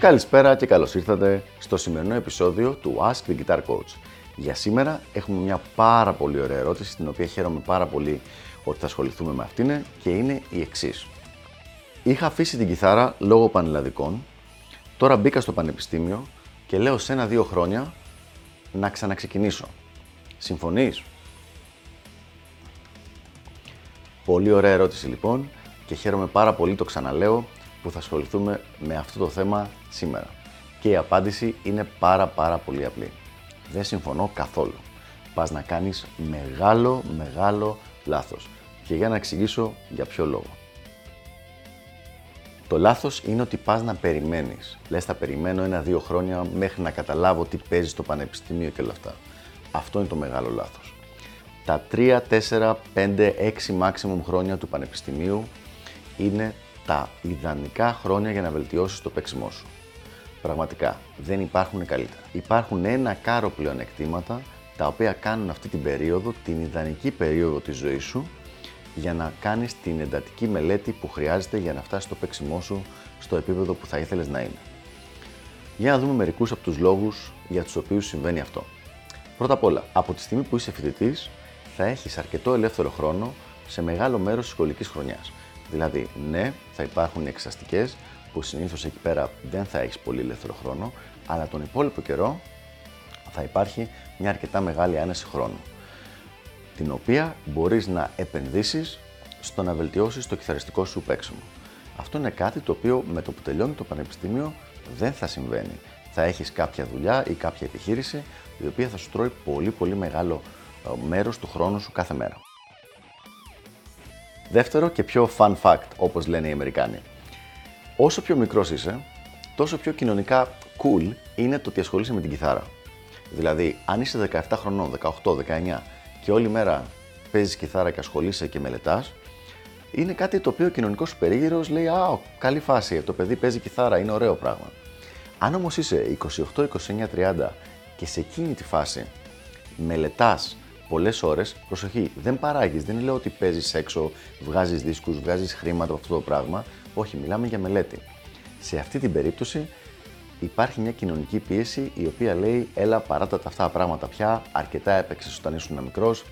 Καλησπέρα και καλώς ήρθατε στο σημερινό επεισόδιο του Ask the Guitar Coach. Για σήμερα έχουμε μια πάρα πολύ ωραία ερώτηση, την οποία χαίρομαι πάρα πολύ ότι θα ασχοληθούμε με αυτήν και είναι η εξής. Είχα αφήσει την κιθάρα λόγω πανελλαδικών, τώρα μπήκα στο πανεπιστήμιο και λέω σε ένα-δύο χρόνια να ξαναξεκινήσω. Συμφωνείς; Πολύ ωραία ερώτηση λοιπόν και χαίρομαι πάρα πολύ, το ξαναλέω, που θα ασχοληθούμε με αυτό το θέμα σήμερα. Και η απάντηση είναι πάρα πάρα πολύ απλή. Δεν συμφωνώ καθόλου. Πας να κάνεις μεγάλο μεγάλο λάθος. Και για να εξηγήσω για ποιο λόγο. Το λάθος είναι ότι πας να περιμένεις. Λες θα περιμένω ένα-δύο χρόνια μέχρι να καταλάβω τι παίζει στο πανεπιστήμιο και όλα αυτά. Αυτό είναι το μεγάλο λάθος. Τα 3, 4, 5, 6 maximum χρόνια του πανεπιστημίου είναι τα ιδανικά χρόνια για να βελτιώσεις το παίξιμό σου. Πραγματικά, δεν υπάρχουν καλύτερα. Υπάρχουν ένα κάρο πλεονεκτήματα τα οποία κάνουν αυτή την περίοδο, την ιδανική περίοδο της ζωής σου, για να κάνεις την εντατική μελέτη που χρειάζεται για να φτάσεις το παίξιμό σου στο επίπεδο που θα ήθελες να είναι. Για να δούμε μερικούς από τους λόγους για τους οποίους συμβαίνει αυτό. Πρώτα απ' όλα, από τη στιγμή που είσαι φοιτητής, θα έχεις αρκετό ελεύθερο χρόνο σε μεγάλο μέρος της σχολικής χρονιάς. Δηλαδή, ναι, θα υπάρχουν εξαστικές που συνήθως εκεί πέρα δεν θα έχεις πολύ ελεύθερο χρόνο, αλλά τον υπόλοιπο καιρό θα υπάρχει μια αρκετά μεγάλη άνεση χρόνου, την οποία μπορείς να επενδύσεις στο να βελτιώσεις το κιθαριστικό σου παίξιμο. Αυτό είναι κάτι το οποίο με το που τελειώνει το πανεπιστήμιο δεν θα συμβαίνει. Θα έχεις κάποια δουλειά ή κάποια επιχείρηση η οποία θα σου τρώει πολύ πολύ μεγάλο ε, μέρος του χρόνου σου κάθε μέρα. Δεύτερο και πιο fun fact, όπως λένε οι Αμερικάνοι. Όσο πιο μικρός είσαι, τόσο πιο κοινωνικά cool είναι το ότι ασχολείσαι με την κιθάρα. Δηλαδή, αν είσαι 17 χρονών, 18, 19 και όλη μέρα παίζεις κιθάρα και ασχολείσαι και μελετάς, είναι κάτι το οποίο ο κοινωνικός σου περίγυρος λέει: Α, καλή φάση, το παιδί παίζει κιθάρα, είναι ωραίο πράγμα. Αν όμως είσαι 28, 29, 30 και σε εκείνη τη φάση μελετάς πολλές ώρες, προσοχή, δεν παράγεις. Δεν λέω ότι παίζεις έξω, βγάζεις δίσκους, βγάζεις χρήματα από αυτό το πράγμα. Όχι, μιλάμε για μελέτη. Σε αυτή την περίπτωση υπάρχει μια κοινωνική πίεση η οποία λέει: Έλα, παράτα τα αυτά τα πράγματα πια. Αρκετά έπαιξες όταν ήσουν μικρός.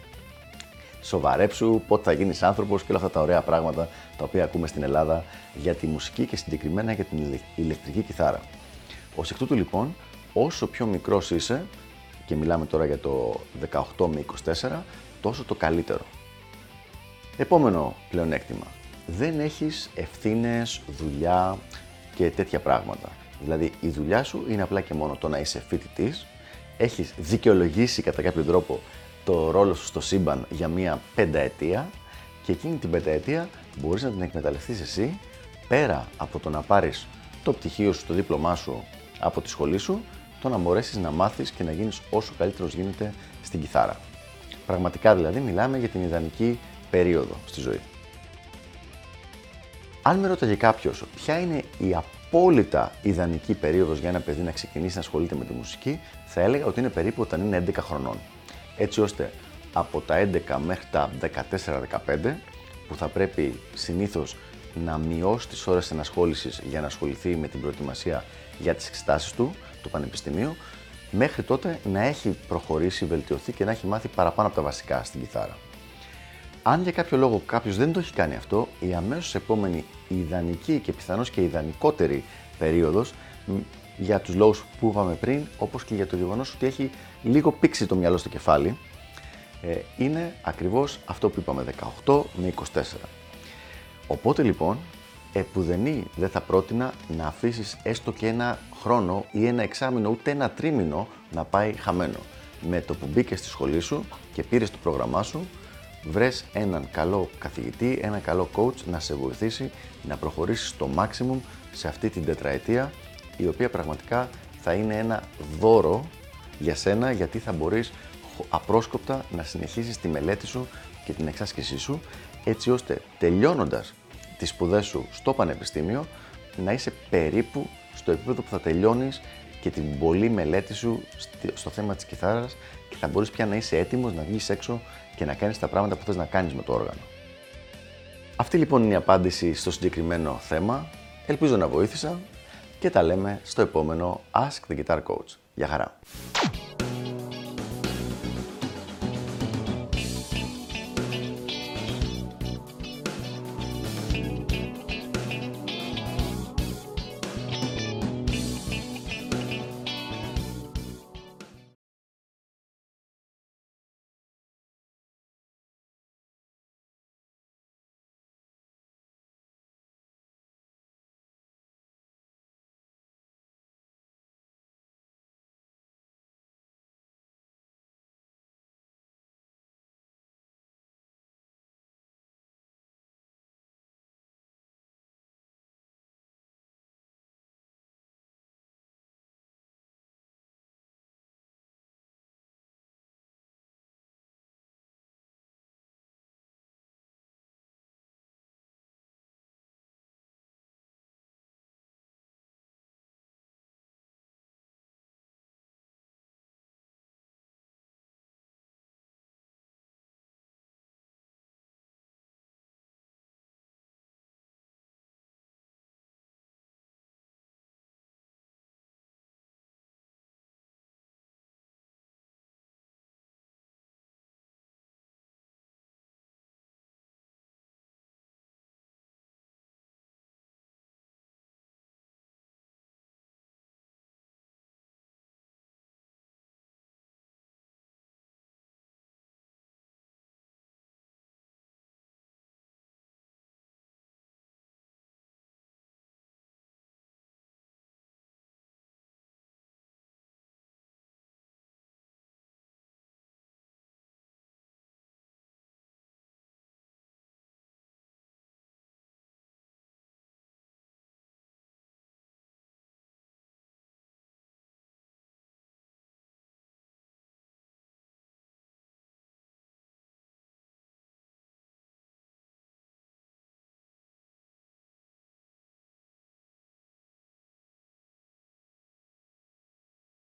Σοβαρέψου, πότε θα γίνεις άνθρωπος και όλα αυτά τα ωραία πράγματα τα οποία ακούμε στην Ελλάδα για τη μουσική και συγκεκριμένα για την ηλεκτρική κιθάρα. Ω εκ τούτου λοιπόν, όσο πιο μικρός είσαι, και μιλάμε τώρα για το 18 με 24, τόσο το καλύτερο. Επόμενο πλεονέκτημα. Δεν έχεις ευθύνες, δουλειά και τέτοια πράγματα. Δηλαδή η δουλειά σου είναι απλά και μόνο το να είσαι φοιτητής, έχεις δικαιολογήσει κατά κάποιο τρόπο το ρόλο σου στο σύμπαν για μία πενταετία και εκείνη την πενταετία μπορείς να την εκμεταλλευτείς εσύ πέρα από το να πάρεις το πτυχίο σου, το δίπλωμά σου από τη σχολή σου το να μπορέσεις να μάθεις και να γίνεις όσο καλύτερος γίνεται στην κιθάρα. Πραγματικά δηλαδή μιλάμε για την ιδανική περίοδο στη ζωή. Αν με ρώταγε κάποιος ποια είναι η απόλυτα ιδανική περίοδος για ένα παιδί να ξεκινήσει να ασχολείται με τη μουσική, θα έλεγα ότι είναι περίπου όταν είναι 11 χρονών. Έτσι ώστε από τα 11 μέχρι τα 14-15, που θα πρέπει συνήθως να μειώσει τις ώρες ενασχόλησης για να ασχοληθεί με την προετοιμασία για τις εξετάσεις του, του Πανεπιστημίου, μέχρι τότε να έχει προχωρήσει, βελτιωθεί και να έχει μάθει παραπάνω από τα βασικά στην κιθάρα. Αν για κάποιο λόγο κάποιος δεν το έχει κάνει αυτό, η αμέσως επόμενη ιδανική και πιθανώς και ιδανικότερη περίοδος, για τους λόγους που είπαμε πριν, όπως και για το γεγονός ότι έχει λίγο πήξει το μυαλό στο κεφάλι, ε, είναι ακριβώς αυτό που είπαμε, 18 με 24. Οπότε λοιπόν, επουδενή δεν θα πρότεινα να αφήσεις έστω και ένα χρόνο ή ένα εξάμεινο, ούτε ένα τρίμηνο να πάει χαμένο. Με το που μπήκες στη σχολή σου και πήρες το πρόγραμμά σου, βρες έναν καλό καθηγητή, ένα καλό coach να σε βοηθήσει να προχωρήσεις στο maximum σε αυτή την τετραετία, η οποία πραγματικά θα είναι ένα δώρο για σένα, γιατί θα μπορείς απρόσκοπτα να συνεχίσεις τη μελέτη σου και την εξάσκησή σου, έτσι ώστε τελειώνοντας τις σπουδές σου στο πανεπιστήμιο να είσαι περίπου στο επίπεδο που θα τελειώνεις και την πολλή μελέτη σου στο θέμα της κιθάρας και θα μπορείς πια να είσαι έτοιμος να βγεις έξω και να κάνεις τα πράγματα που θες να κάνεις με το όργανο. Αυτή λοιπόν είναι η απάντηση στο συγκεκριμένο θέμα. Ελπίζω να βοήθησα. και τα λέμε στο επόμενο Ask the Guitar Coach. Γεια χαρά!